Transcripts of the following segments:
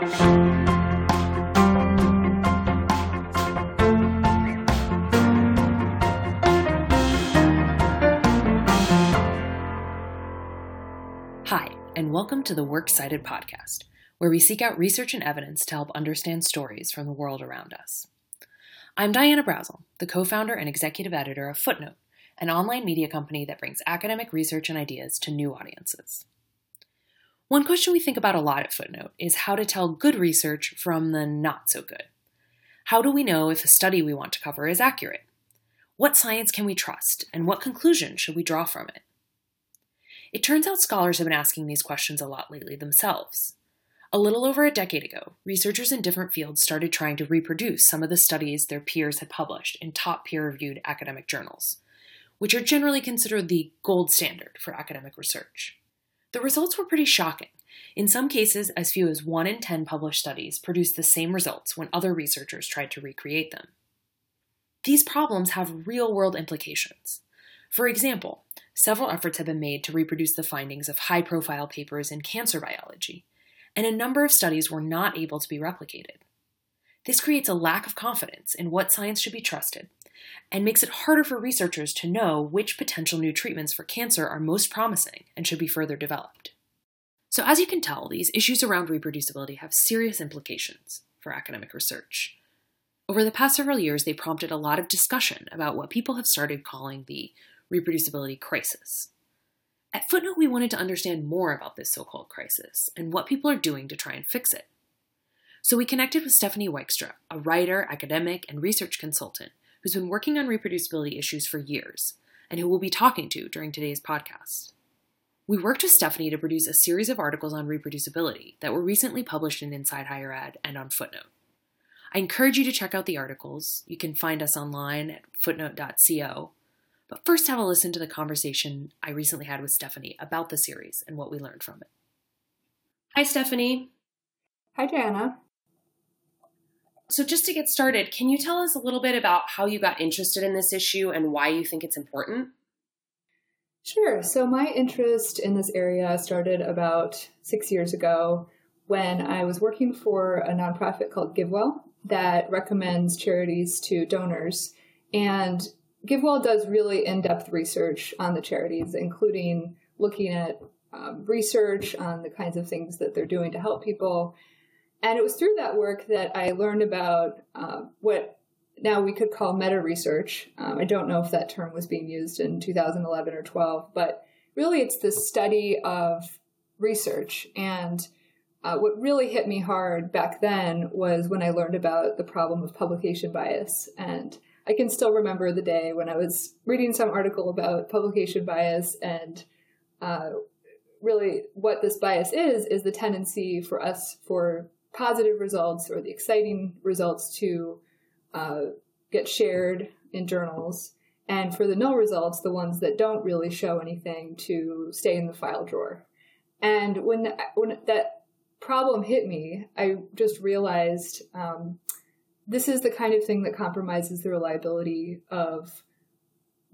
Hi, and welcome to the Works Cited podcast, where we seek out research and evidence to help understand stories from the world around us. I'm Diana Brazel, the co founder and executive editor of Footnote, an online media company that brings academic research and ideas to new audiences. One question we think about a lot at Footnote is how to tell good research from the not so good. How do we know if a study we want to cover is accurate? What science can we trust, and what conclusion should we draw from it? It turns out scholars have been asking these questions a lot lately themselves. A little over a decade ago, researchers in different fields started trying to reproduce some of the studies their peers had published in top peer reviewed academic journals, which are generally considered the gold standard for academic research. The results were pretty shocking. In some cases, as few as 1 in 10 published studies produced the same results when other researchers tried to recreate them. These problems have real world implications. For example, several efforts have been made to reproduce the findings of high profile papers in cancer biology, and a number of studies were not able to be replicated. This creates a lack of confidence in what science should be trusted and makes it harder for researchers to know which potential new treatments for cancer are most promising and should be further developed. So, as you can tell, these issues around reproducibility have serious implications for academic research. Over the past several years, they prompted a lot of discussion about what people have started calling the reproducibility crisis. At Footnote, we wanted to understand more about this so called crisis and what people are doing to try and fix it. So we connected with Stephanie Wykstra, a writer, academic, and research consultant who's been working on reproducibility issues for years and who we'll be talking to during today's podcast. We worked with Stephanie to produce a series of articles on reproducibility that were recently published in Inside Higher Ed and on Footnote. I encourage you to check out the articles. You can find us online at footnote.co. But first, have a listen to the conversation I recently had with Stephanie about the series and what we learned from it. Hi, Stephanie. Hi, Diana. So, just to get started, can you tell us a little bit about how you got interested in this issue and why you think it's important? Sure. So, my interest in this area started about six years ago when I was working for a nonprofit called GiveWell that recommends charities to donors. And GiveWell does really in depth research on the charities, including looking at um, research on the kinds of things that they're doing to help people and it was through that work that I learned about uh, what now we could call meta research. Um, I don't know if that term was being used in 2011 or 12, but really it's the study of research. And uh, what really hit me hard back then was when I learned about the problem of publication bias. And I can still remember the day when I was reading some article about publication bias and uh, really what this bias is is the tendency for us for positive results or the exciting results to uh, get shared in journals, and for the null results, the ones that don't really show anything, to stay in the file drawer. And when the, when that problem hit me, I just realized um, this is the kind of thing that compromises the reliability of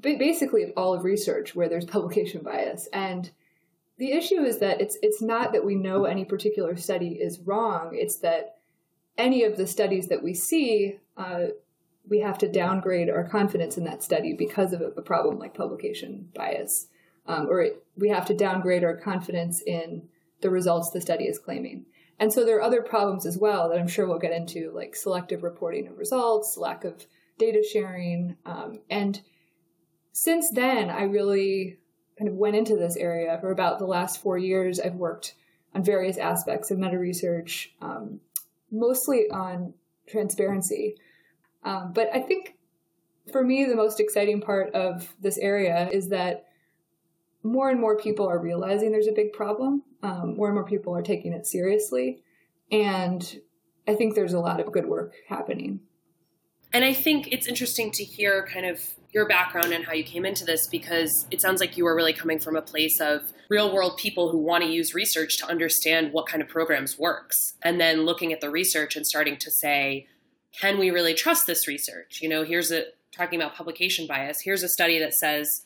basically of all of research where there's publication bias and the issue is that it's it's not that we know any particular study is wrong. It's that any of the studies that we see, uh, we have to downgrade our confidence in that study because of a problem like publication bias, um, or it, we have to downgrade our confidence in the results the study is claiming. And so there are other problems as well that I'm sure we'll get into, like selective reporting of results, lack of data sharing, um, and since then, I really kind of went into this area for about the last four years. I've worked on various aspects of meta research, um, mostly on transparency. Um, but I think for me, the most exciting part of this area is that more and more people are realizing there's a big problem. Um, more and more people are taking it seriously. And I think there's a lot of good work happening. And I think it's interesting to hear kind of your background and how you came into this because it sounds like you are really coming from a place of real world people who want to use research to understand what kind of programs works and then looking at the research and starting to say can we really trust this research? You know here's a talking about publication bias here's a study that says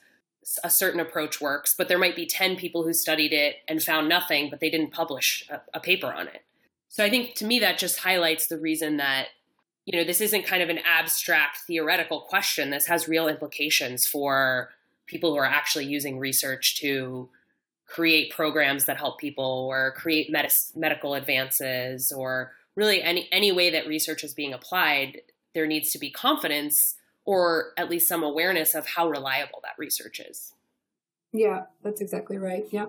a certain approach works but there might be 10 people who studied it and found nothing but they didn't publish a, a paper on it. So I think to me that just highlights the reason that you know this isn't kind of an abstract theoretical question. This has real implications for people who are actually using research to create programs that help people or create med- medical advances or really any any way that research is being applied there needs to be confidence or at least some awareness of how reliable that research is. Yeah that's exactly right. Yeah.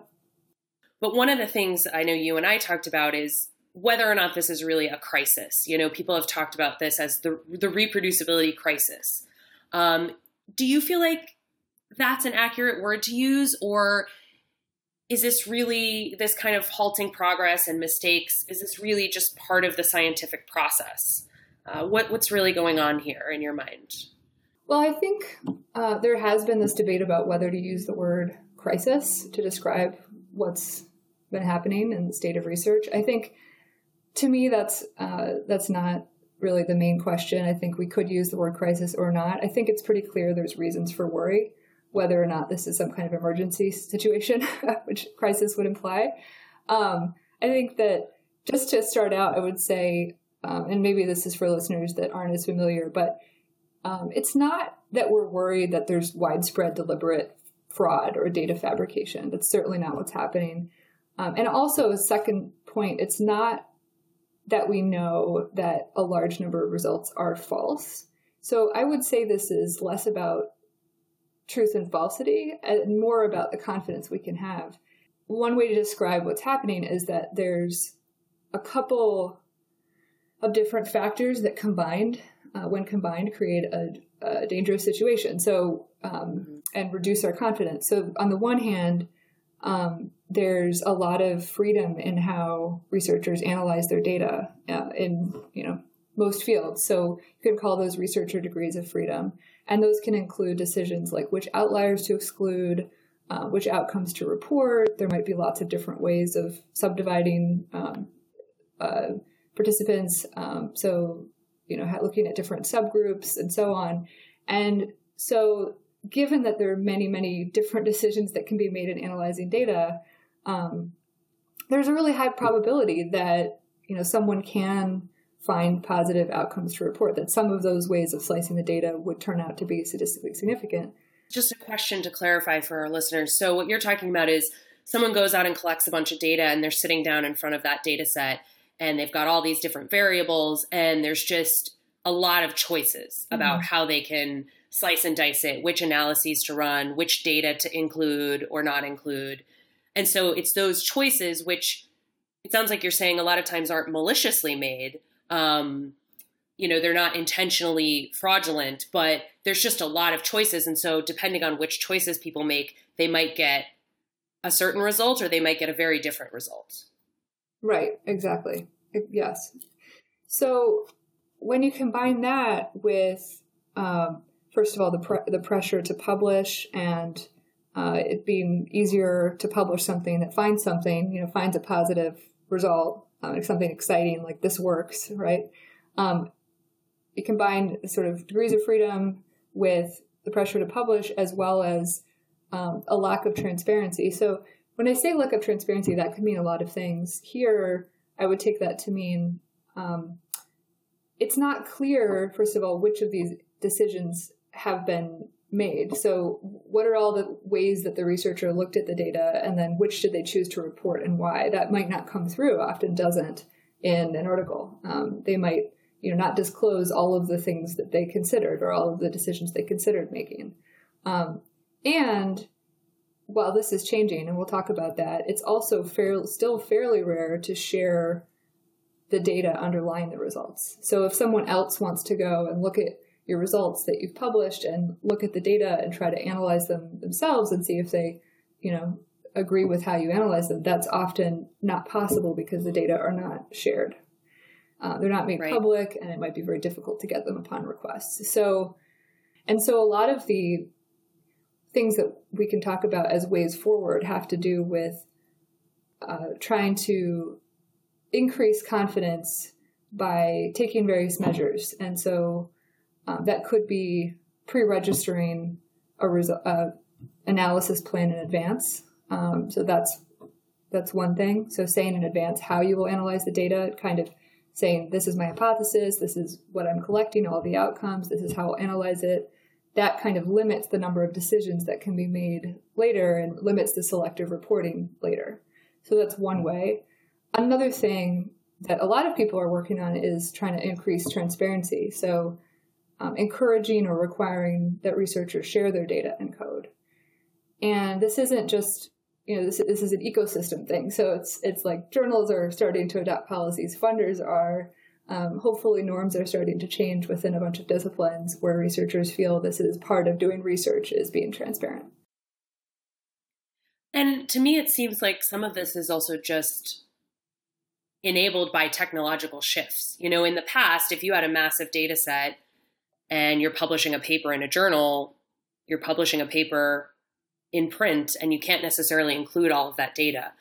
But one of the things i know you and i talked about is whether or not this is really a crisis you know people have talked about this as the the reproducibility crisis um, do you feel like that's an accurate word to use or is this really this kind of halting progress and mistakes? Is this really just part of the scientific process? Uh, what, what's really going on here in your mind? Well, I think uh, there has been this debate about whether to use the word crisis to describe what's been happening in the state of research. I think, to me, that's uh, that's not really the main question. I think we could use the word crisis or not. I think it's pretty clear there's reasons for worry whether or not this is some kind of emergency situation, which crisis would imply. Um, I think that just to start out, I would say, um, and maybe this is for listeners that aren't as familiar, but um, it's not that we're worried that there's widespread deliberate fraud or data fabrication. That's certainly not what's happening. Um, and also, a second point, it's not that we know that a large number of results are false. So I would say this is less about truth and falsity and more about the confidence we can have. One way to describe what's happening is that there's a couple of different factors that combined, uh, when combined, create a, a dangerous situation. So, um, mm-hmm. and reduce our confidence. So, on the one hand, um, there's a lot of freedom in how researchers analyze their data uh, in you know most fields. So you can call those researcher degrees of freedom. And those can include decisions like which outliers to exclude, uh, which outcomes to report. There might be lots of different ways of subdividing um, uh, participants. Um, so, you know, looking at different subgroups and so on. And so, given that there are many, many different decisions that can be made in analyzing data, um, there's a really high probability that you know someone can find positive outcomes to report, that some of those ways of slicing the data would turn out to be statistically significant. Just a question to clarify for our listeners. So, what you're talking about is someone goes out and collects a bunch of data and they're sitting down in front of that data set and they've got all these different variables and there's just a lot of choices about mm-hmm. how they can slice and dice it, which analyses to run, which data to include or not include. And so it's those choices which it sounds like you're saying a lot of times aren't maliciously made, um, you know they're not intentionally fraudulent but there's just a lot of choices. And so depending on which choices people make they might get a certain result or they might get a very different result. Right exactly. Yes. So when you combine that with um, first of all the, pre- the pressure to publish and uh, it being easier to publish something that finds something you know finds a positive result uh, something exciting like this works, right? Um, you combine sort of degrees of freedom with the pressure to publish as well as um, a lack of transparency. So when I say lack of transparency, that could mean a lot of things. Here, I would take that to mean um, it's not clear, first of all, which of these decisions have been made. So, what are all the ways that the researcher looked at the data, and then which did they choose to report and why? That might not come through, often doesn't in an article. Um, they might, you know, not disclose all of the things that they considered or all of the decisions they considered making. Um, and while this is changing, and we'll talk about that, it's also fair, still fairly rare to share the data underlying the results. So if someone else wants to go and look at your results that you've published and look at the data and try to analyze them themselves and see if they, you know, agree with how you analyze them. That's often not possible because the data are not shared. Uh, they're not made right. public, and it might be very difficult to get them upon request. So, and so a lot of the things that we can talk about as ways forward have to do with uh, trying to increase confidence by taking various measures. And so um, that could be pre-registering a resu- uh, analysis plan in advance. Um, so that's that's one thing. So saying in advance how you will analyze the data, kind of saying this is my hypothesis, this is what I'm collecting, all the outcomes, this is how I'll analyze it. That kind of limits the number of decisions that can be made later and limits the selective reporting later. So that's one way. Another thing that a lot of people are working on is trying to increase transparency. So um, encouraging or requiring that researchers share their data and code. And this isn't just you know this this is an ecosystem thing. So it's it's like journals are starting to adopt policies, funders are. Um, hopefully, norms are starting to change within a bunch of disciplines where researchers feel this is part of doing research is being transparent. And to me, it seems like some of this is also just enabled by technological shifts. You know, in the past, if you had a massive data set and you're publishing a paper in a journal, you're publishing a paper in print and you can't necessarily include all of that data.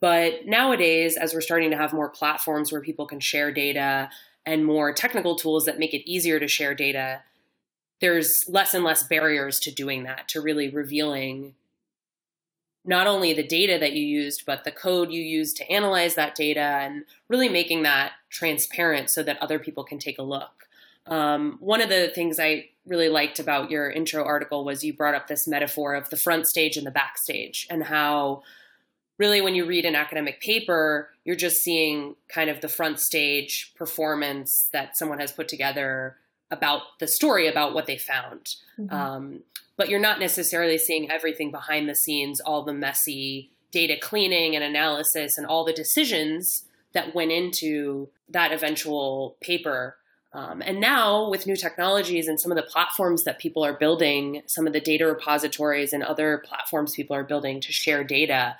But nowadays, as we're starting to have more platforms where people can share data and more technical tools that make it easier to share data, there's less and less barriers to doing that, to really revealing not only the data that you used, but the code you used to analyze that data and really making that transparent so that other people can take a look. Um, one of the things I really liked about your intro article was you brought up this metaphor of the front stage and the backstage, and how really when you read an academic paper, you're just seeing kind of the front stage performance that someone has put together about the story about what they found. Mm-hmm. Um, but you're not necessarily seeing everything behind the scenes, all the messy data cleaning and analysis and all the decisions that went into that eventual paper um, and now, with new technologies and some of the platforms that people are building, some of the data repositories and other platforms people are building to share data,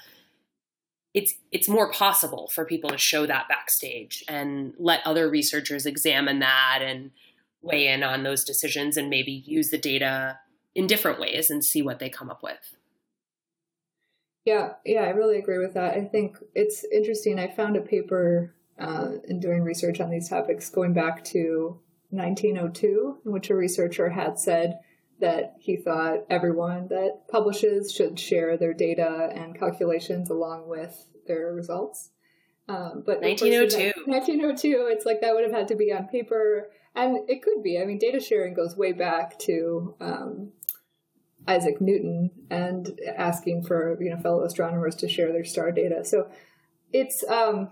it's it's more possible for people to show that backstage and let other researchers examine that and weigh in on those decisions and maybe use the data in different ways and see what they come up with. Yeah, yeah, I really agree with that. I think it's interesting. I found a paper uh, in doing research on these topics going back to 1902, in which a researcher had said that he thought everyone that publishes should share their data and calculations along with their results. Um, but 1902. 1902, it's like that would have had to be on paper, and it could be. I mean, data sharing goes way back to um, Isaac Newton and asking for you know fellow astronomers to share their star data. So it's um,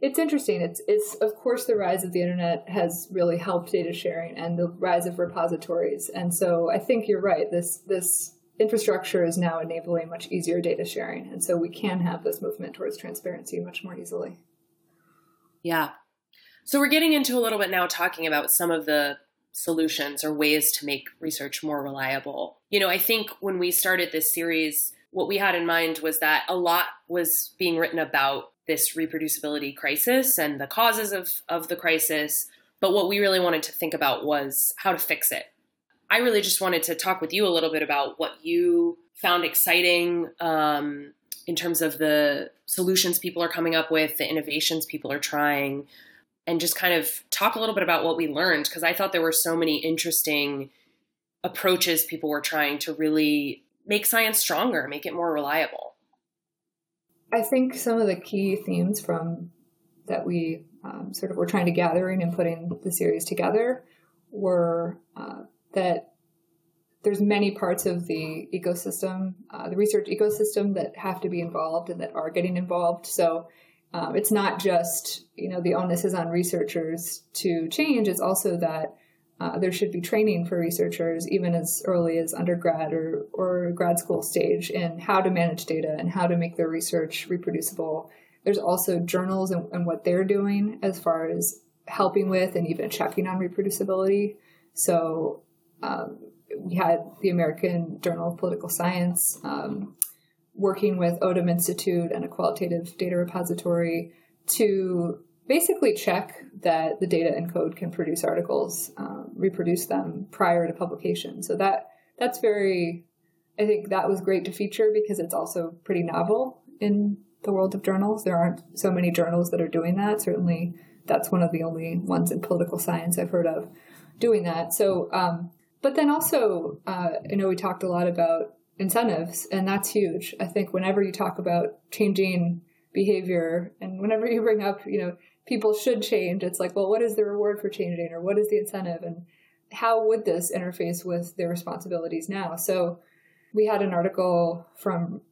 it's interesting. It's it's of course the rise of the internet has really helped data sharing and the rise of repositories. And so I think you're right. This this infrastructure is now enabling much easier data sharing. And so we can have this movement towards transparency much more easily. Yeah. So we're getting into a little bit now talking about some of the solutions or ways to make research more reliable. You know, I think when we started this series, what we had in mind was that a lot was being written about this reproducibility crisis and the causes of, of the crisis. But what we really wanted to think about was how to fix it. I really just wanted to talk with you a little bit about what you found exciting um, in terms of the solutions people are coming up with, the innovations people are trying, and just kind of talk a little bit about what we learned because I thought there were so many interesting approaches people were trying to really make science stronger, make it more reliable. I think some of the key themes from that we um, sort of were trying to gathering and putting the series together were uh, that there's many parts of the ecosystem, uh, the research ecosystem that have to be involved and that are getting involved. So um, it's not just you know the onus is on researchers to change. It's also that uh, there should be training for researchers, even as early as undergrad or, or grad school stage, in how to manage data and how to make their research reproducible. There's also journals and, and what they're doing as far as helping with and even checking on reproducibility. So um, we had the American Journal of Political Science um, working with Odum Institute and a qualitative data repository to basically check that the data and code can produce articles, um, reproduce them prior to publication. So that that's very, I think that was great to feature because it's also pretty novel in the world of journals. There aren't so many journals that are doing that. Certainly, that's one of the only ones in political science I've heard of doing that. So, um, but then also, uh, I know we talked a lot about incentives, and that's huge. I think whenever you talk about changing behavior and whenever you bring up, you know, people should change, it's like, well, what is the reward for changing? Or what is the incentive? And how would this interface with their responsibilities now? So we had an article from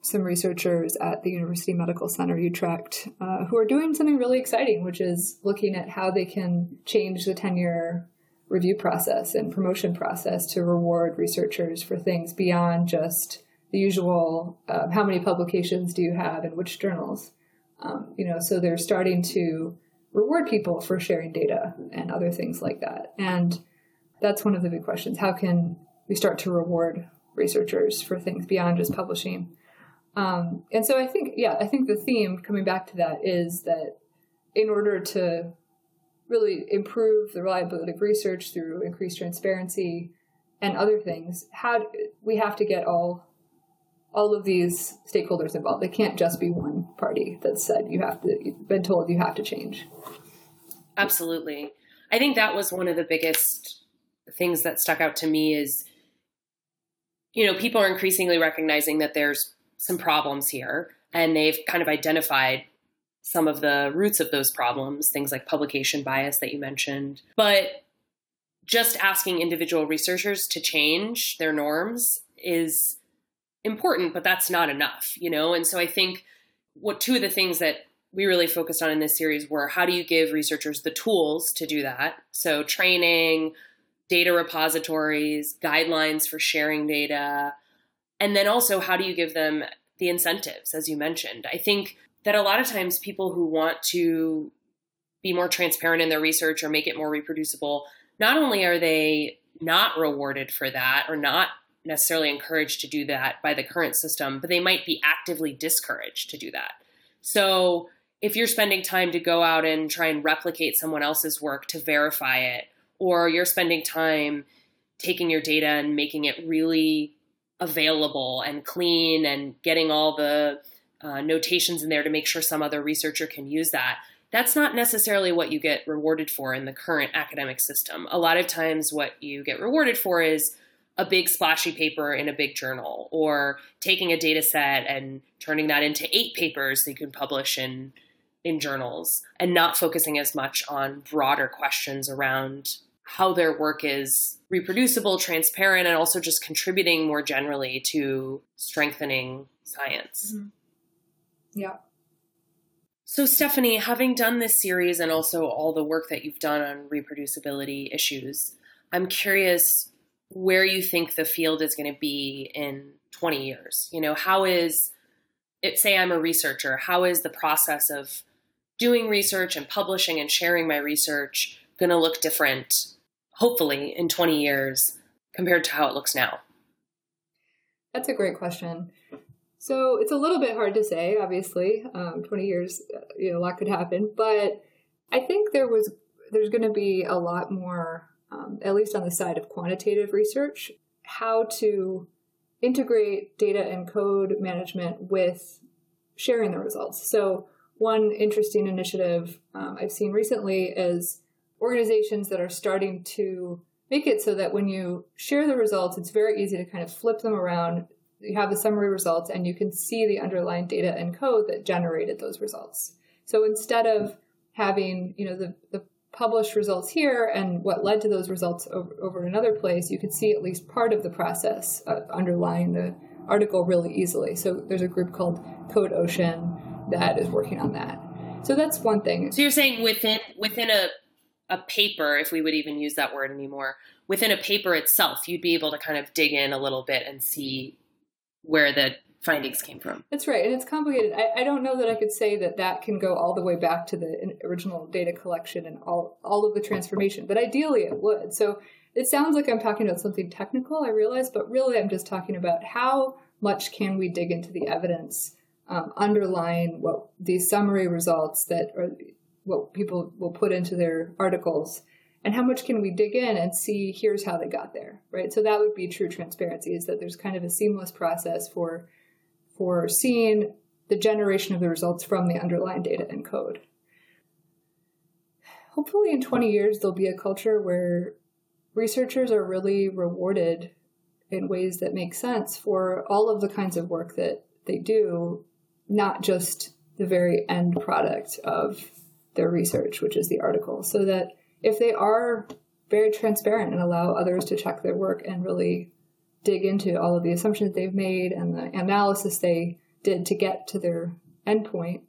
some researchers at the University Medical Center Utrecht uh, who are doing something really exciting, which is looking at how they can change the tenure review process and promotion process to reward researchers for things beyond just the usual uh, how many publications do you have and which journals um, you know so they're starting to reward people for sharing data and other things like that. And that's one of the big questions. How can we start to reward researchers for things beyond just publishing? Um, and so i think yeah i think the theme coming back to that is that in order to really improve the reliability of research through increased transparency and other things, how we have to get all all of these stakeholders involved. They can't just be one party that said you have to been told you have to change. Absolutely. I think that was one of the biggest things that stuck out to me is you know, people are increasingly recognizing that there's some problems here and they've kind of identified some of the roots of those problems, things like publication bias that you mentioned. But just asking individual researchers to change their norms is important, but that's not enough, you know? And so I think what two of the things that we really focused on in this series were how do you give researchers the tools to do that? So training, data repositories, guidelines for sharing data, and then also how do you give them the incentives, as you mentioned? I think that a lot of times people who want to be more transparent in their research or make it more reproducible, not only are they not rewarded for that or not necessarily encouraged to do that by the current system, but they might be actively discouraged to do that. So if you're spending time to go out and try and replicate someone else's work to verify it, or you're spending time taking your data and making it really available and clean and getting all the uh, notations in there to make sure some other researcher can use that. That's not necessarily what you get rewarded for in the current academic system. A lot of times, what you get rewarded for is a big splashy paper in a big journal, or taking a data set and turning that into eight papers that you can publish in in journals, and not focusing as much on broader questions around how their work is reproducible, transparent, and also just contributing more generally to strengthening science. Mm-hmm. Yeah. So, Stephanie, having done this series and also all the work that you've done on reproducibility issues, I'm curious where you think the field is going to be in 20 years. You know, how is it, say I'm a researcher, how is the process of doing research and publishing and sharing my research going to look different, hopefully, in 20 years compared to how it looks now? That's a great question. So it's a little bit hard to say, obviously. Um, 20 years, uh, you know, a lot could happen. But I think there was, there's going to be a lot more, um, at least on the side of quantitative research, how to integrate data and code management with sharing the results. So one interesting initiative um, I've seen recently is organizations that are starting to make it so that when you share the results, it's very easy to kind of flip them around you have the summary results and you can see the underlying data and code that generated those results. So instead of having, you know, the, the published results here and what led to those results over, over another place, you could see at least part of the process uh, underlying the article really easily. So there's a group called Code Ocean that is working on that. So that's one thing. So you're saying within within a a paper, if we would even use that word anymore, within a paper itself, you'd be able to kind of dig in a little bit and see where the findings came from. That's right, and it's complicated. I, I, don't know that I could say that that can go all the way back to the original data collection and all all of the transformation, but ideally it would. So it sounds like I'm talking about something technical. I realize, but really I'm just talking about how much can we dig into the evidence um, underlying what these summary results that are what people will put into their articles and how much can we dig in and see here's how they got there right so that would be true transparency is that there's kind of a seamless process for for seeing the generation of the results from the underlying data and code hopefully in 20 years there'll be a culture where researchers are really rewarded in ways that make sense for all of the kinds of work that they do, not just the very end product of their research, which is the article. So that if they are very transparent and allow others to check their work and really dig into all of the assumptions they've made and the analysis they did to get to their endpoint.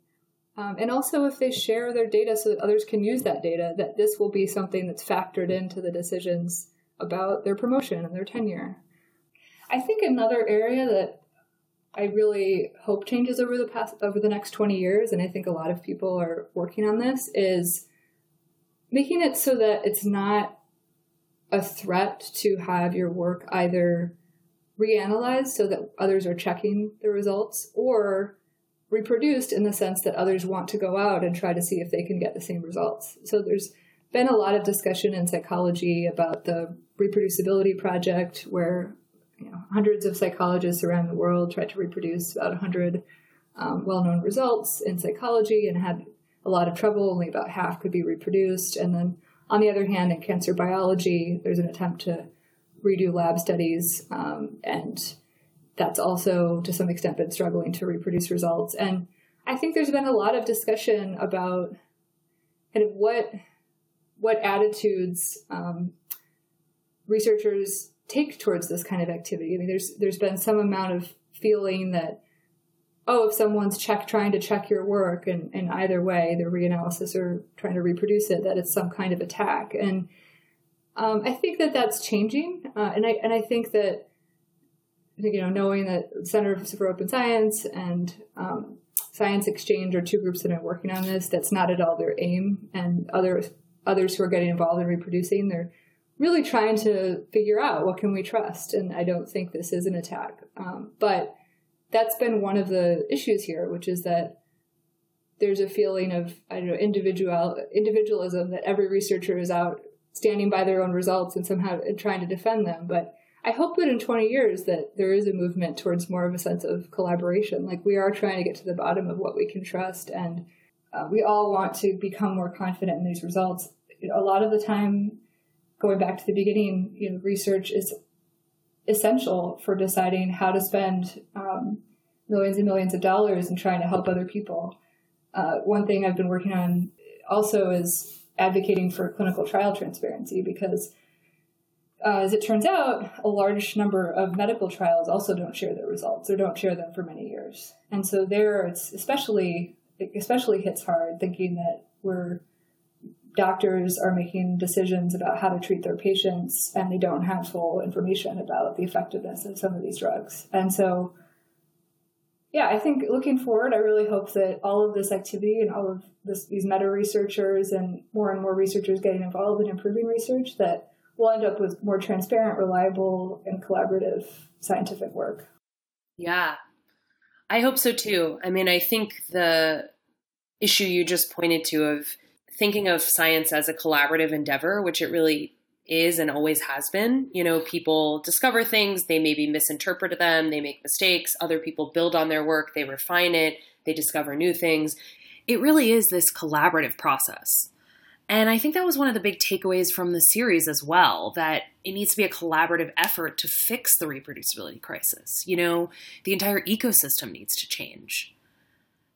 Um, and also, if they share their data so that others can use that data, that this will be something that's factored into the decisions about their promotion and their tenure. I think another area that I really hope changes over the past over the next 20 years, and I think a lot of people are working on this, is making it so that it's not a threat to have your work either reanalyzed so that others are checking the results or reproduced in the sense that others want to go out and try to see if they can get the same results. So there's been a lot of discussion in psychology about the reproducibility project where you know, hundreds of psychologists around the world tried to reproduce about 100 um, well-known results in psychology and had a lot of trouble. Only about half could be reproduced. And then on the other hand, in cancer biology, there's an attempt to redo lab studies, um, and that's also to some extent been struggling to reproduce results. And I think there's been a lot of discussion about kind of what what attitudes um, researchers take towards this kind of activity. I mean, there's there's been some amount of feeling that oh, if someone's check trying to check your work, and, and either way, the reanalysis or trying to reproduce it, that it's some kind of attack. And um, I think that that's changing, uh, and I and I think that you know knowing that Center for Open Science and um, Science Exchange are two groups that are working on this. That's not at all their aim, and other others who are getting involved in reproducing, they're really trying to figure out what can we trust. And I don't think this is an attack, um, but that's been one of the issues here, which is that there's a feeling of I don't know individual individualism that every researcher is out standing by their own results and somehow trying to defend them. But I hope that in 20 years that there is a movement towards more of a sense of collaboration. Like we are trying to get to the bottom of what we can trust, and uh, we all want to become more confident in these results. A lot of the time, going back to the beginning, you know, research is essential for deciding how to spend um, millions and millions of dollars and trying to help other people. Uh, one thing I've been working on also is advocating for clinical trial transparency because, uh, as it turns out, a large number of medical trials also don't share their results or don't share them for many years. And so there, it's especially it especially hits hard thinking that we're doctors are making decisions about how to treat their patients and they don't have full information about the effectiveness of some of these drugs. And so yeah, I think looking forward, I really hope that all of this activity and all of this, these meta researchers and more and more researchers getting involved in improving research that we'll end up with more transparent, reliable, and collaborative scientific work. Yeah, I hope so too. I mean, I think the issue you just pointed to of thinking of science as a collaborative endeavor, which it really is and always has been. You know, people discover things, they maybe misinterpret them, they make mistakes, other people build on their work, they refine it, they discover new things. It really is this collaborative process. And I think that was one of the big takeaways from the series as well that it needs to be a collaborative effort to fix the reproducibility crisis. You know, the entire ecosystem needs to change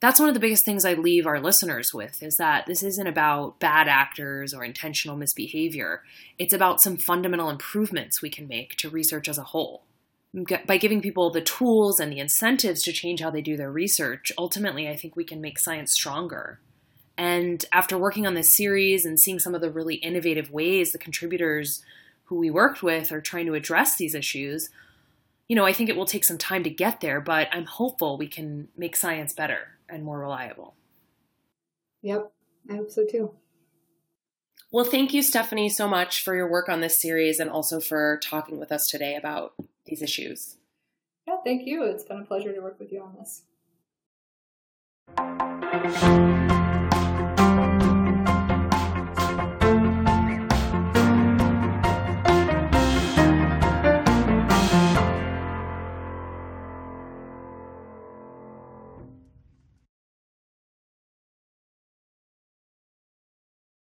that's one of the biggest things I leave our listeners with is that this isn't about bad actors or intentional misbehavior. It's about some fundamental improvements we can make to research as a whole. By giving people the tools and the incentives to change how they do their research, ultimately, I think we can make science stronger. And after working on this series and seeing some of the really innovative ways the contributors who we worked with are trying to address these issues, you know, I think it will take some time to get there, but I'm hopeful we can make science better and more reliable. Yep, I hope so too. Well, thank you, Stephanie, so much for your work on this series and also for talking with us today about these issues. Yeah, thank you. It's been a pleasure to work with you on this.